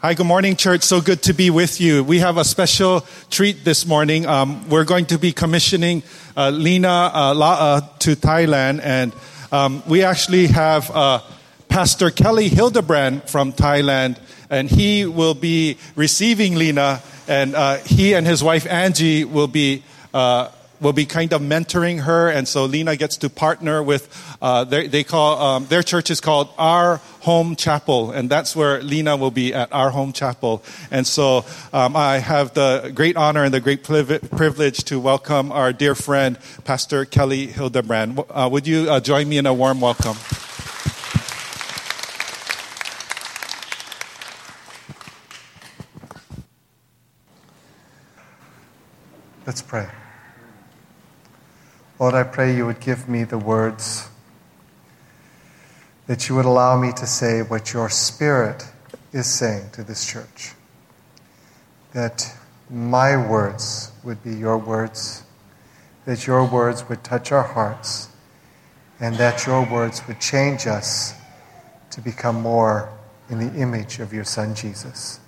Hi, good morning, church. So good to be with you. We have a special treat this morning. Um, we're going to be commissioning uh, Lena uh, La'a to Thailand, and um, we actually have uh, Pastor Kelly Hilderbrand from Thailand, and he will be receiving Lena, and uh, he and his wife Angie will be uh, will be kind of mentoring her, and so Lena gets to partner with. Uh, they call um, their church is called Our Home Chapel, and that's where Lena will be at Our Home Chapel. And so um, I have the great honor and the great privilege to welcome our dear friend Pastor Kelly Hilderbrand. Uh, would you uh, join me in a warm welcome? Let's pray. Lord, I pray you would give me the words, that you would allow me to say what your Spirit is saying to this church. That my words would be your words, that your words would touch our hearts, and that your words would change us to become more in the image of your Son Jesus.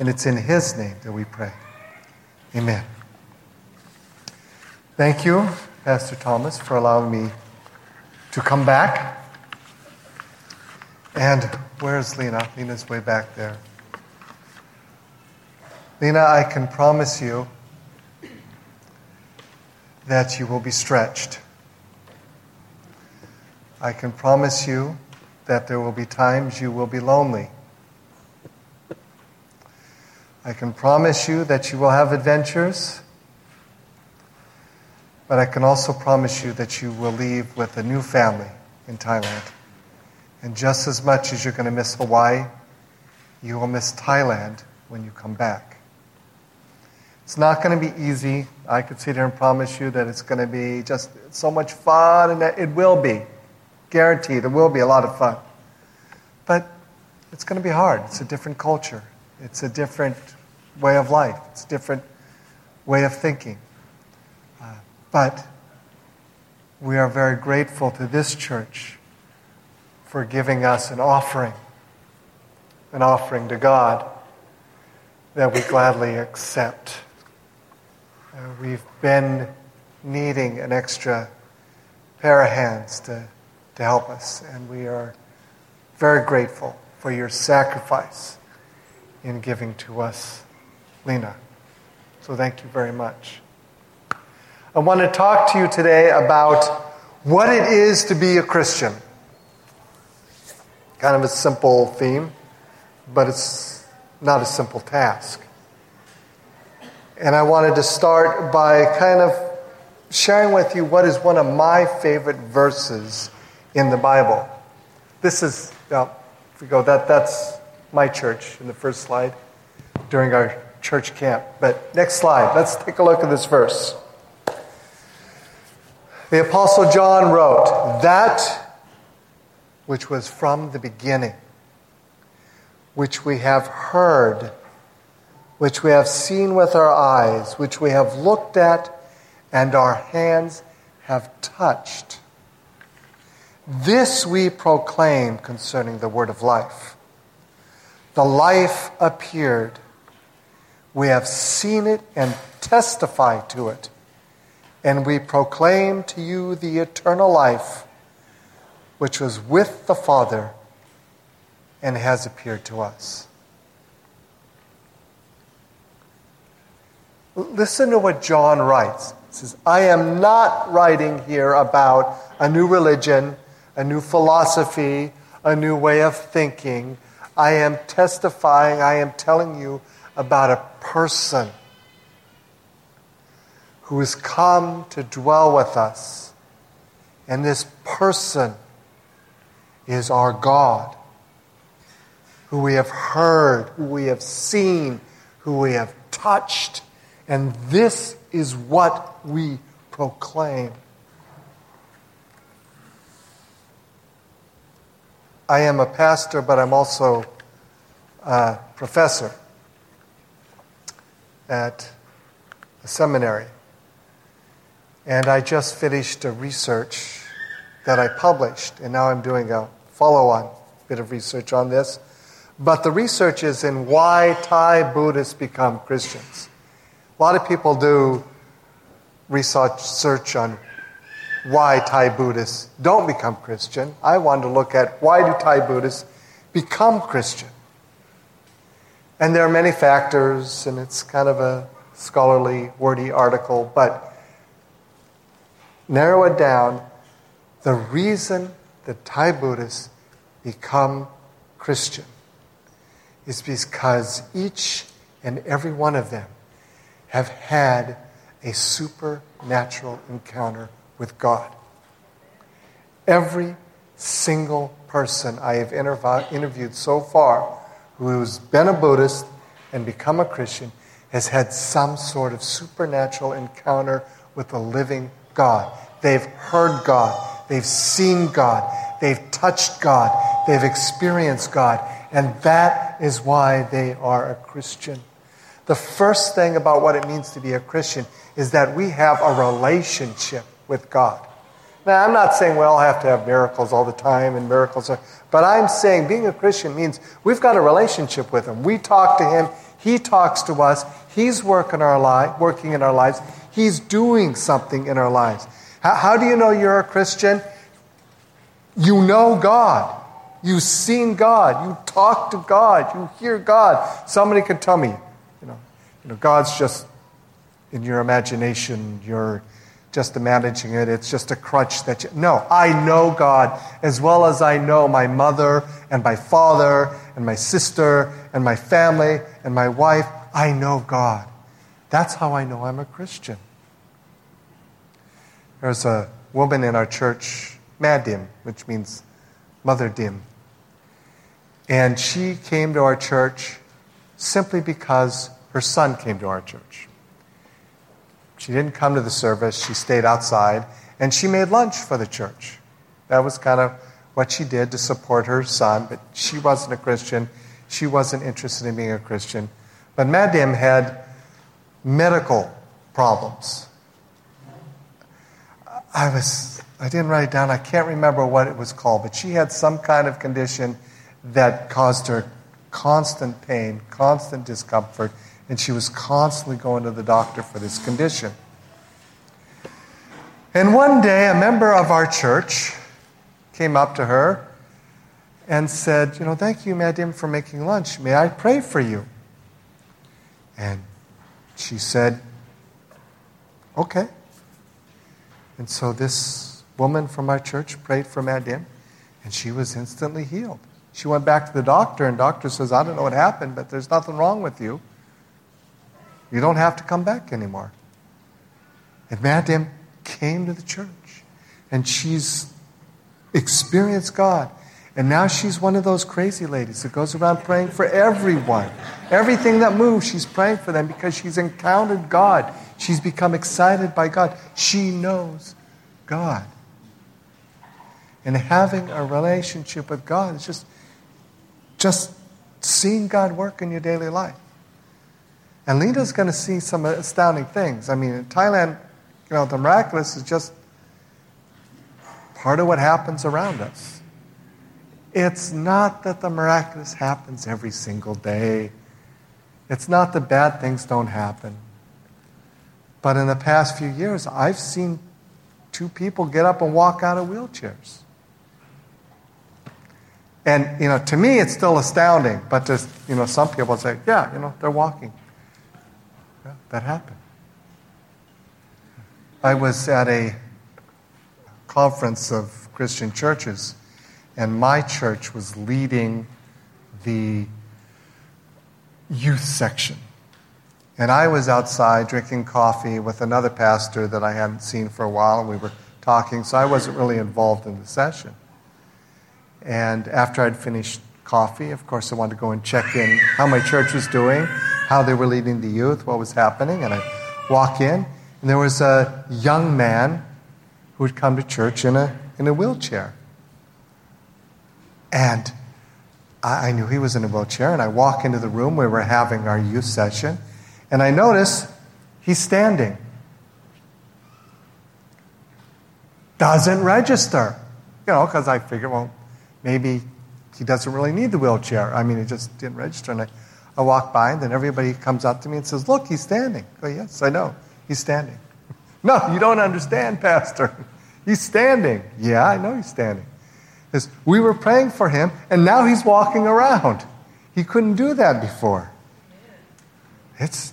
And it's in His name that we pray. Amen. Thank you. Pastor Thomas, for allowing me to come back. And where's Lena? Lena's way back there. Lena, I can promise you that you will be stretched. I can promise you that there will be times you will be lonely. I can promise you that you will have adventures but I can also promise you that you will leave with a new family in Thailand. And just as much as you're going to miss Hawaii, you will miss Thailand when you come back. It's not going to be easy. I could sit here and promise you that it's going to be just so much fun, and it will be. Guaranteed, it will be a lot of fun. But it's going to be hard. It's a different culture, it's a different way of life, it's a different way of thinking. Uh, but we are very grateful to this church for giving us an offering, an offering to God that we gladly accept. Uh, we've been needing an extra pair of hands to, to help us, and we are very grateful for your sacrifice in giving to us, Lena. So thank you very much. I want to talk to you today about what it is to be a Christian. Kind of a simple theme, but it's not a simple task. And I wanted to start by kind of sharing with you what is one of my favorite verses in the Bible. This is, well, if we go, that, that's my church in the first slide during our church camp. But next slide, let's take a look at this verse. The Apostle John wrote, That which was from the beginning, which we have heard, which we have seen with our eyes, which we have looked at, and our hands have touched. This we proclaim concerning the word of life. The life appeared. We have seen it and testify to it and we proclaim to you the eternal life which was with the Father and has appeared to us. Listen to what John writes. He says, I am not writing here about a new religion, a new philosophy, a new way of thinking. I am testifying, I am telling you about a person who has come to dwell with us. And this person is our God, who we have heard, who we have seen, who we have touched. And this is what we proclaim. I am a pastor, but I'm also a professor at a seminary. And I just finished a research that I published, and now I'm doing a follow on a bit of research on this. but the research is in why Thai Buddhists become Christians. A lot of people do research search on why Thai Buddhists don't become Christian. I wanted to look at why do Thai Buddhists become Christian. And there are many factors, and it's kind of a scholarly, wordy article, but narrow it down. The reason that Thai Buddhists become Christian is because each and every one of them have had a supernatural encounter with God. Every single person I have interviewed so far who's been a Buddhist and become a Christian has had some sort of supernatural encounter with the living God. They've heard God, they've seen God, they've touched God, they've experienced God, and that is why they are a Christian. The first thing about what it means to be a Christian is that we have a relationship with God. Now, I'm not saying we all have to have miracles all the time and miracles, are, but I'm saying being a Christian means we've got a relationship with Him. We talk to Him, He talks to us, He's working, our li- working in our lives, He's doing something in our lives. How, do you know you're a Christian? You know God. You've seen God. You talk to God. You hear God. Somebody can tell me, you know, you know God's just in your imagination. You're just imagining it. It's just a crutch that you. No, I know God as well as I know my mother and my father and my sister and my family and my wife. I know God. That's how I know I'm a Christian. There's a woman in our church, Madim, which means Mother Dim. And she came to our church simply because her son came to our church. She didn't come to the service, she stayed outside, and she made lunch for the church. That was kind of what she did to support her son, but she wasn't a Christian. She wasn't interested in being a Christian. But Madame had medical problems. I was I didn't write it down. I can't remember what it was called, but she had some kind of condition that caused her constant pain, constant discomfort, and she was constantly going to the doctor for this condition. And one day, a member of our church came up to her and said, You know, thank you, Madam, for making lunch. May I pray for you? And she said, Okay. And so this woman from our church prayed for Madam, and she was instantly healed. She went back to the doctor, and doctor says, I don't know what happened, but there's nothing wrong with you. You don't have to come back anymore. And Madam came to the church, and she's experienced God. And now she's one of those crazy ladies that goes around praying for everyone. Everything that moves, she's praying for them because she's encountered God. She's become excited by God. She knows God. And having a relationship with God is just, just seeing God work in your daily life. And Lena's going to see some astounding things. I mean, in Thailand, you know, the miraculous is just part of what happens around us. It's not that the miraculous happens every single day. It's not that bad things don't happen. But in the past few years, I've seen two people get up and walk out of wheelchairs. And, you know, to me, it's still astounding. But to, you know, some people say, yeah, you know, they're walking. Yeah, that happened. I was at a conference of Christian churches, and my church was leading the youth section. And I was outside drinking coffee with another pastor that I hadn't seen for a while, and we were talking, so I wasn't really involved in the session. And after I'd finished coffee, of course, I wanted to go and check in how my church was doing how they were leading the youth, what was happening. And I walk in, and there was a young man who had come to church in a, in a wheelchair. And I, I knew he was in a wheelchair, and I walk into the room where we're having our youth session, and I notice he's standing. Doesn't register. You know, because I figure, well, maybe he doesn't really need the wheelchair. I mean, it just didn't register. And I, I walk by, and then everybody comes up to me and says, Look, he's standing. I go, Yes, I know. He's standing. no, you don't understand, Pastor. He's standing. Yeah, I know he's standing. Because we were praying for him, and now he's walking around. He couldn't do that before. It's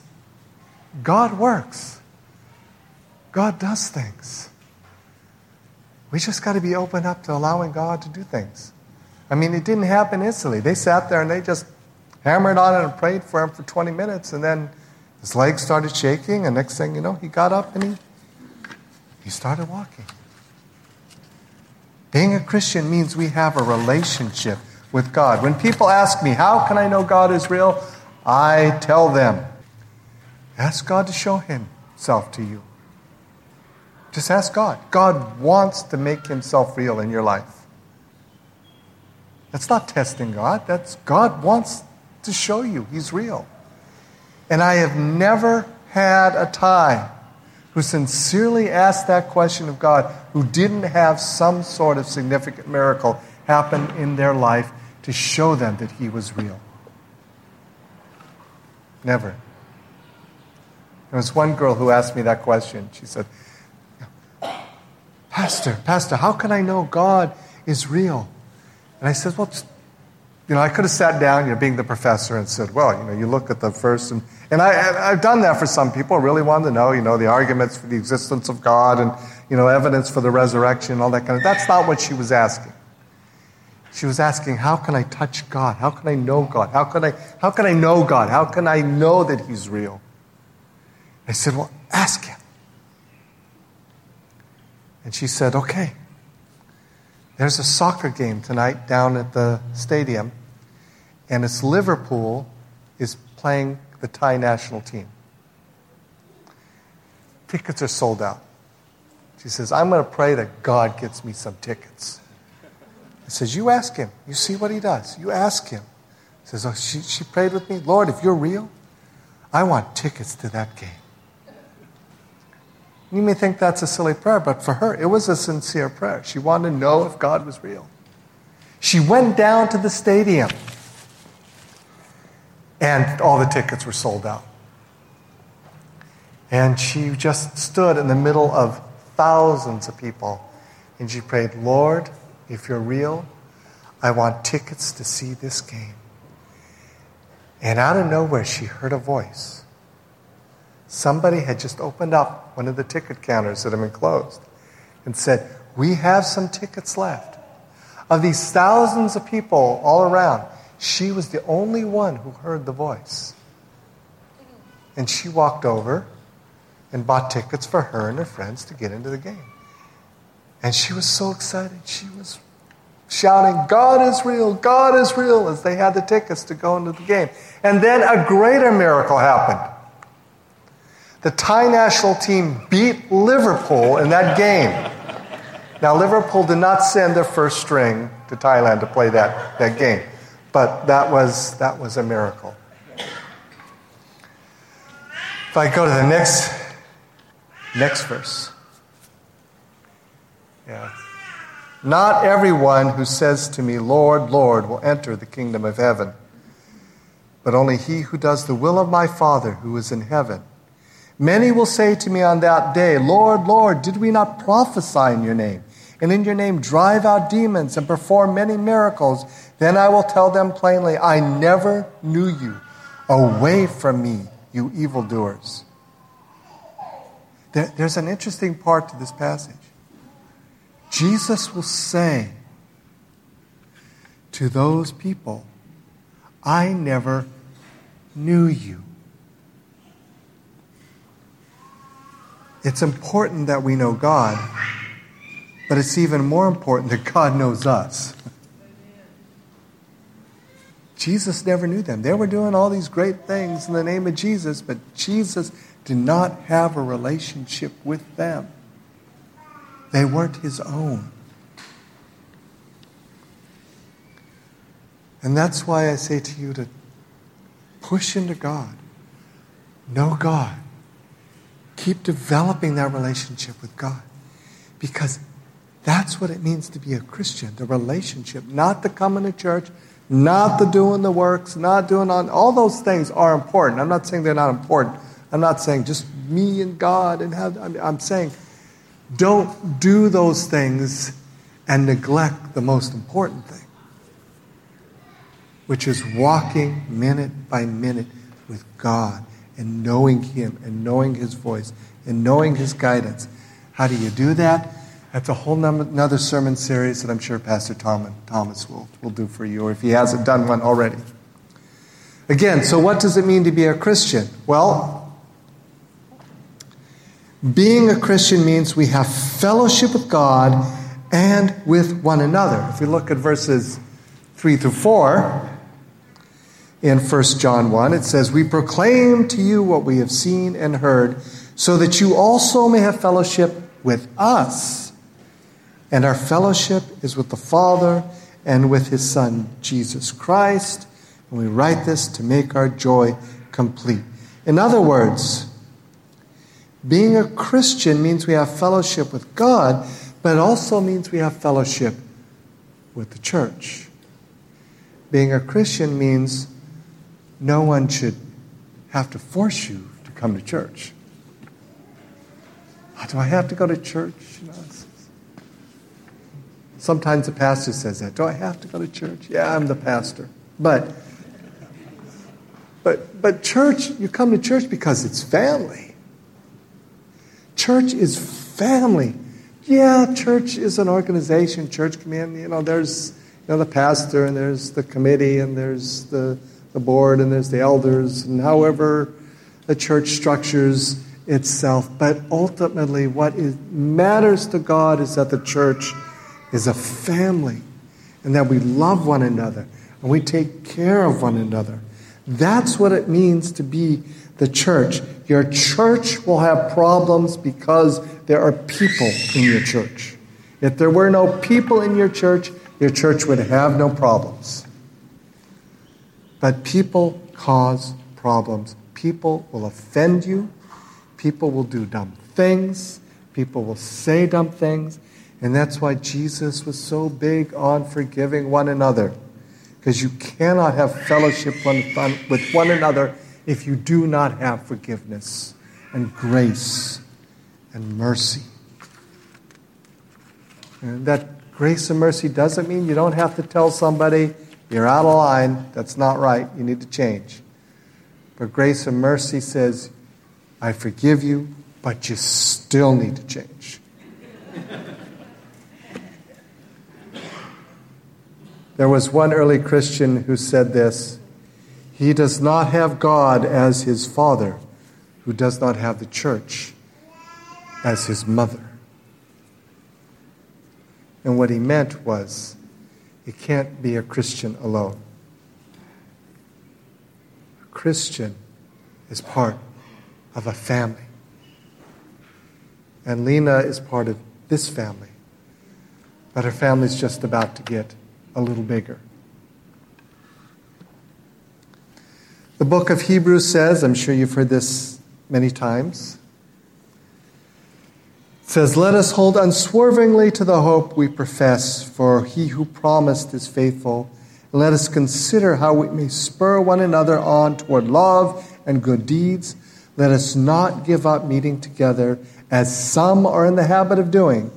God works. God does things. We just got to be open up to allowing God to do things. I mean, it didn't happen instantly. They sat there and they just hammered on it and prayed for him for 20 minutes, and then his legs started shaking, and next thing you know, he got up and he, he started walking. Being a Christian means we have a relationship with God. When people ask me, How can I know God is real? I tell them, Ask God to show Himself to you. Just ask God. God wants to make Himself real in your life. That's not testing God. That's God wants to show you He's real. And I have never had a time who sincerely asked that question of God who didn't have some sort of significant miracle happen in their life to show them that He was real. Never. There was one girl who asked me that question. She said, Pastor, Pastor, how can I know God is real? And I said, Well, you know, I could have sat down, you know, being the professor, and said, Well, you know, you look at the first and and I, I've done that for some people. I really wanted to know, you know, the arguments for the existence of God and, you know, evidence for the resurrection and all that kind of. That's not what she was asking. She was asking, how can I touch God? How can I know God? How can I, how can I know God? How can I know that He's real? I said, well, ask Him. And she said, okay. There's a soccer game tonight down at the stadium, and it's Liverpool is playing the Thai national team. Tickets are sold out. She says, I'm going to pray that God gets me some tickets. He says, You ask him. You see what he does. You ask him. He says, Oh, she, she prayed with me. Lord, if you're real, I want tickets to that game. You may think that's a silly prayer, but for her, it was a sincere prayer. She wanted to know if God was real. She went down to the stadium and all the tickets were sold out. And she just stood in the middle of thousands of people and she prayed, Lord, if you're real, I want tickets to see this game. And out of nowhere, she heard a voice. Somebody had just opened up one of the ticket counters that had been closed and said, We have some tickets left. Of these thousands of people all around, she was the only one who heard the voice. And she walked over and bought tickets for her and her friends to get into the game. And she was so excited. She was shouting, God is real, God is real, as they had the tickets to go into the game. And then a greater miracle happened. The Thai national team beat Liverpool in that game. Now, Liverpool did not send their first string to Thailand to play that, that game. But that was, that was a miracle. If I go to the next, next verse. Yeah. Not everyone who says to me, Lord, Lord, will enter the kingdom of heaven, but only he who does the will of my Father who is in heaven. Many will say to me on that day, Lord, Lord, did we not prophesy in your name? And in your name drive out demons and perform many miracles? Then I will tell them plainly, I never knew you. Away from me, you evildoers. There, there's an interesting part to this passage. Jesus will say to those people, I never knew you. It's important that we know God, but it's even more important that God knows us. Jesus never knew them. They were doing all these great things in the name of Jesus, but Jesus did not have a relationship with them. They weren't his own. And that's why I say to you to push into God, know God, keep developing that relationship with God. Because That's what it means to be a Christian, the relationship, not the coming to church, not the doing the works, not doing all those things are important. I'm not saying they're not important. I'm not saying just me and God and have I'm saying don't do those things and neglect the most important thing, which is walking minute by minute with God and knowing Him and knowing His voice and knowing His guidance. How do you do that? That's a whole another sermon series that I'm sure Pastor Tom Thomas will, will do for you, or if he hasn't done one already. Again, so what does it mean to be a Christian? Well, being a Christian means we have fellowship with God and with one another. If we look at verses 3 through 4 in 1 John 1, it says, We proclaim to you what we have seen and heard, so that you also may have fellowship with us. And our fellowship is with the Father and with his Son, Jesus Christ. And we write this to make our joy complete. In other words, being a Christian means we have fellowship with God, but it also means we have fellowship with the church. Being a Christian means no one should have to force you to come to church. Do I have to go to church? You know, sometimes the pastor says that. Do I have to go to church? Yeah, I'm the pastor. But but but church, you come to church because it's family. Church is family. Yeah, church is an organization. Church community, you know, there's you know the pastor and there's the committee and there's the, the board and there's the elders and however the church structures itself. But ultimately, what is, matters to God is that the church is a family and that we love one another and we take care of one another. That's what it means to be the church. Your church will have problems because there are people in your church. If there were no people in your church, your church would have no problems. But people cause problems. People will offend you. People will do dumb things. People will say dumb things. And that's why Jesus was so big on forgiving one another. Because you cannot have fellowship with one another if you do not have forgiveness and grace and mercy. And that grace and mercy doesn't mean you don't have to tell somebody you're out of line, that's not right, you need to change. But grace and mercy says, I forgive you, but you still need to change. there was one early Christian who said this he does not have God as his father, who does not have the church as his mother. And what he meant was, he can't be a Christian alone. A Christian is part of a family. And Lena is part of this family. But her family's just about to get a little bigger. The book of Hebrews says, I'm sure you've heard this many times, it says, Let us hold unswervingly to the hope we profess, for he who promised is faithful. And let us consider how we may spur one another on toward love and good deeds. Let us not give up meeting together, as some are in the habit of doing,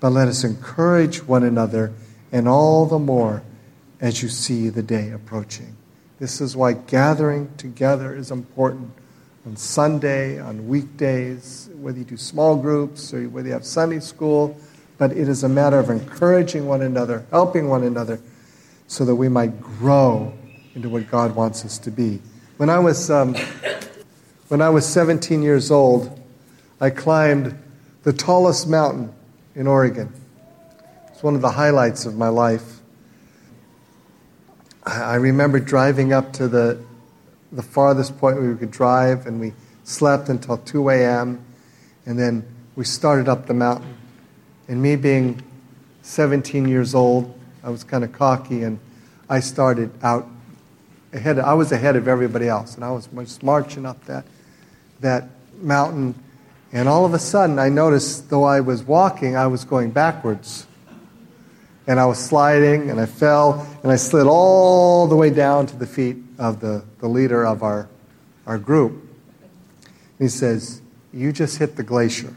but let us encourage one another, and all the more as you see the day approaching. This is why gathering together is important on Sunday, on weekdays, whether you do small groups or whether you have Sunday school. But it is a matter of encouraging one another, helping one another, so that we might grow into what God wants us to be. When I was, um, when I was 17 years old, I climbed the tallest mountain in Oregon. It's one of the highlights of my life. I remember driving up to the, the farthest point we could drive, and we slept until 2 a.m., and then we started up the mountain. And me being 17 years old, I was kind of cocky, and I started out ahead. Of, I was ahead of everybody else, and I was just marching up that, that mountain. And all of a sudden, I noticed, though I was walking, I was going backwards. And I was sliding, and I fell, and I slid all the way down to the feet of the, the leader of our, our group. He says, You just hit the glacier.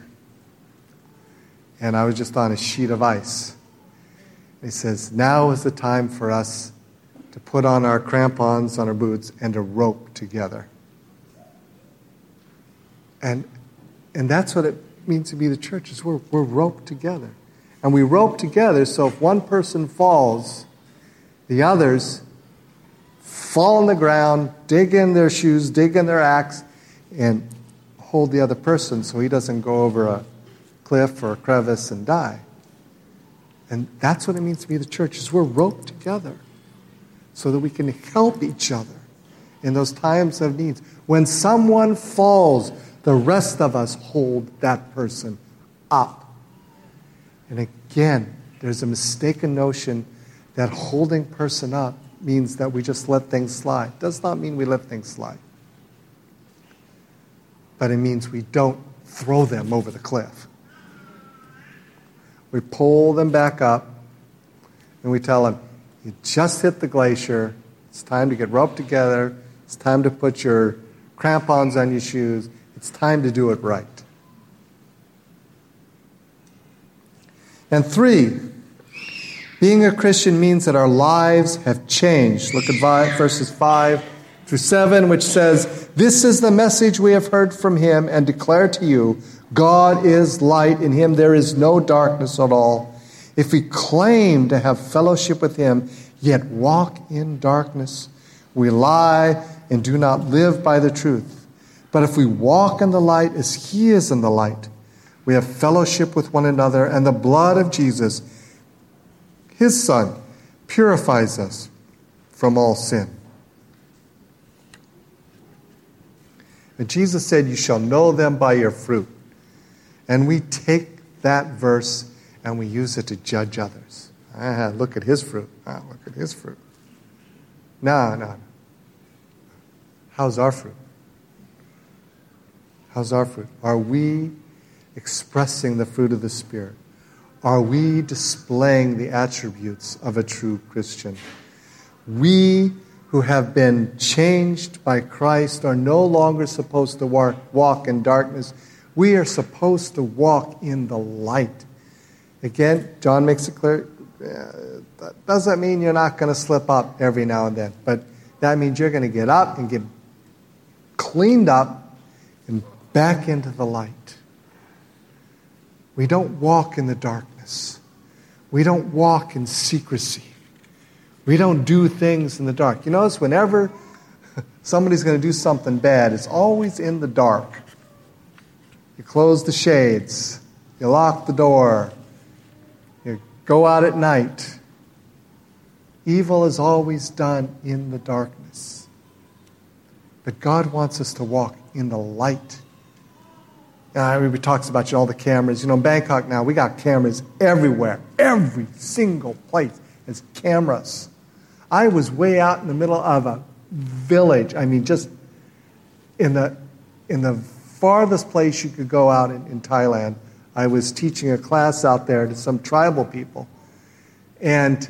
And I was just on a sheet of ice. He says, Now is the time for us to put on our crampons on our boots and to rope together. And, and that's what it means to be the church, is we're, we're roped together. And we rope together so if one person falls, the others fall on the ground, dig in their shoes, dig in their axe, and hold the other person so he doesn't go over a cliff or a crevice and die. And that's what it means to be the church, is we're roped together so that we can help each other in those times of needs. When someone falls, the rest of us hold that person up. And again, there's a mistaken notion that holding person up means that we just let things slide. Does not mean we let things slide. But it means we don't throw them over the cliff. We pull them back up and we tell them, you just hit the glacier. It's time to get roped together. It's time to put your crampons on your shoes. It's time to do it right. And three, being a Christian means that our lives have changed. Look at verses 5 through 7, which says, This is the message we have heard from him and declare to you God is light, in him there is no darkness at all. If we claim to have fellowship with him, yet walk in darkness, we lie and do not live by the truth. But if we walk in the light as he is in the light, we have fellowship with one another, and the blood of Jesus, his Son, purifies us from all sin. And Jesus said, You shall know them by your fruit. And we take that verse and we use it to judge others. Ah, look at his fruit. Ah, look at his fruit. No, no. How's our fruit? How's our fruit? Are we expressing the fruit of the Spirit? Are we displaying the attributes of a true Christian? We who have been changed by Christ are no longer supposed to walk in darkness. We are supposed to walk in the light. Again, John makes it clear uh, that doesn't mean you're not going to slip up every now and then, but that means you're going to get up and get cleaned up and back into the light. We don't walk in the darkness. We don't walk in secrecy. We don't do things in the dark. You notice whenever somebody's going to do something bad, it's always in the dark. You close the shades, you lock the door, you go out at night. Evil is always done in the darkness. But God wants us to walk in the light Uh, everybody talks about you know, all the cameras. You know, Bangkok now, we got cameras everywhere. Every single place has cameras. I was way out in the middle of a village. I mean, just in the, in the farthest place you could go out in, in Thailand. I was teaching a class out there to some tribal people. And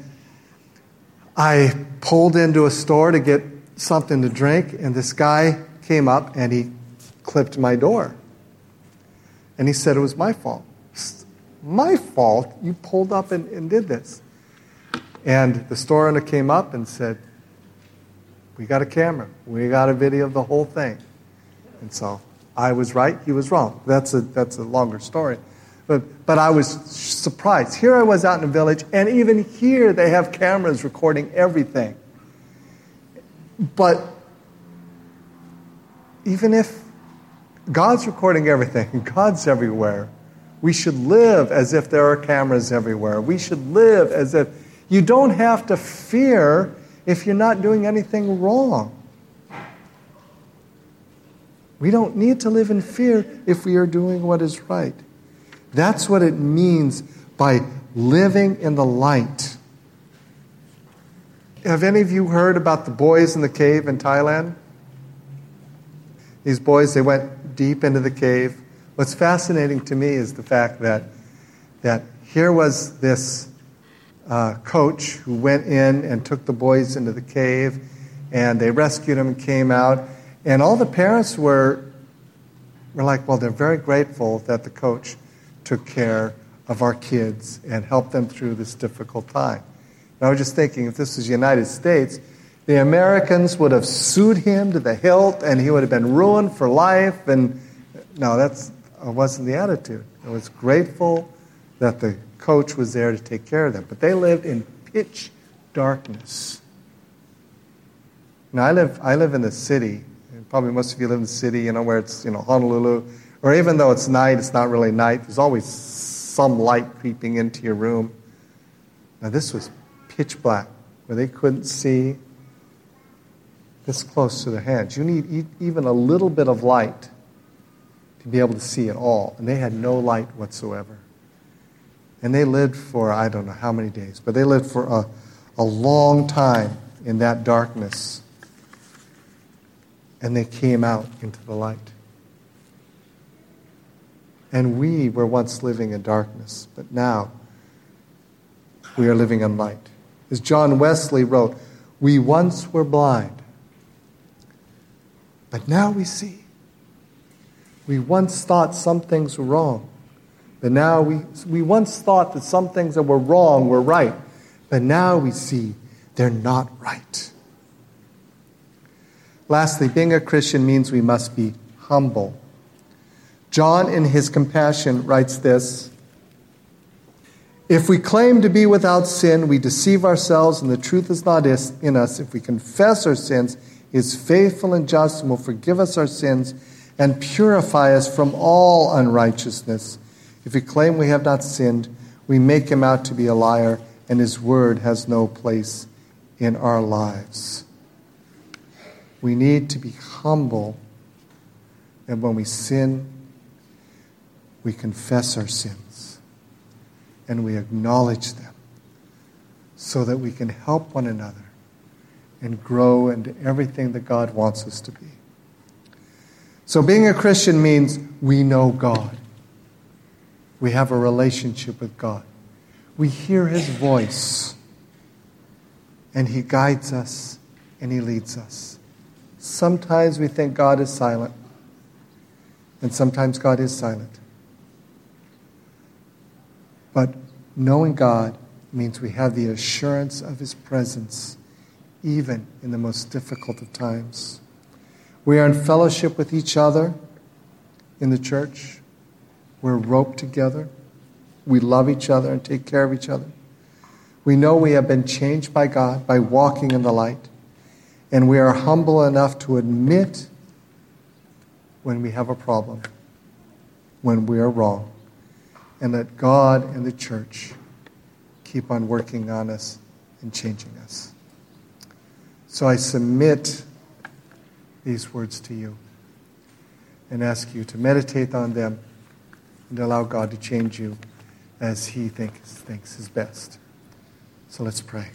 I pulled into a store to get something to drink, and this guy came up and he clipped my door. And he said it was my fault. My fault? You pulled up and, and did this. And the store owner came up and said, We got a camera. We got a video of the whole thing. And so I was right, he was wrong. That's a, that's a longer story. But, but I was surprised. Here I was out in the village, and even here they have cameras recording everything. But even if God's recording everything, God's everywhere. We should live as if there are cameras everywhere. We should live as if you don't have to fear if you're not doing anything wrong. We don't need to live in fear if we are doing what is right. That's what it means by living in the light. Have any of you heard about the boys in the cave in Thailand? These boys, they went deep into the cave, What's fascinating to me is the fact that, that here was this uh, coach who went in and took the boys into the cave, and they rescued them and came out. And all the parents were, were like, well, they're very grateful that the coach took care of our kids and helped them through this difficult time. And I was just thinking, if this was the United States, the Americans would have sued him to the hilt and he would have been ruined for life. And no, that wasn't the attitude. I was grateful that the coach was there to take care of them. But they lived in pitch darkness. Now, I live, I live in the city. Probably most of you live in the city, you know, where it's, you know, Honolulu. Or even though it's night, it's not really night. There's always some light creeping into your room. Now, this was pitch black, where they couldn't see this close to their hands. You need even a little bit of light to be able to see at all. And they had no light whatsoever. And they lived for, I don't know how many days, but they lived for a, a long time in that darkness. And they came out into the light. And we were once living in darkness, but now we are living in light. As John Wesley wrote, we once were blind, but now we see. We once thought some things were wrong, but now we, we once thought that some things that were wrong were right, but now we see they're not right. Lastly, being a Christian means we must be humble. John, in his compassion, writes this If we claim to be without sin, we deceive ourselves, and the truth is not in us. If we confess our sins, is faithful and just and will forgive us our sins and purify us from all unrighteousness. If we claim we have not sinned, we make him out to be a liar, and his word has no place in our lives. We need to be humble, and when we sin, we confess our sins and we acknowledge them so that we can help one another and grow into everything that God wants us to be. So, being a Christian means we know God. We have a relationship with God. We hear His voice, and He guides us and He leads us. Sometimes we think God is silent, and sometimes God is silent. But knowing God means we have the assurance of His presence, even in the most difficult of times. We are in fellowship with each other in the church. We're roped together. We love each other and take care of each other. We know we have been changed by God by walking in the light. And we are humble enough to admit when we have a problem, when we are wrong. And that God and the church keep on working on us and changing us. So I submit these words to you and ask you to meditate on them and allow God to change you as He thinks, thinks is best. So let's pray.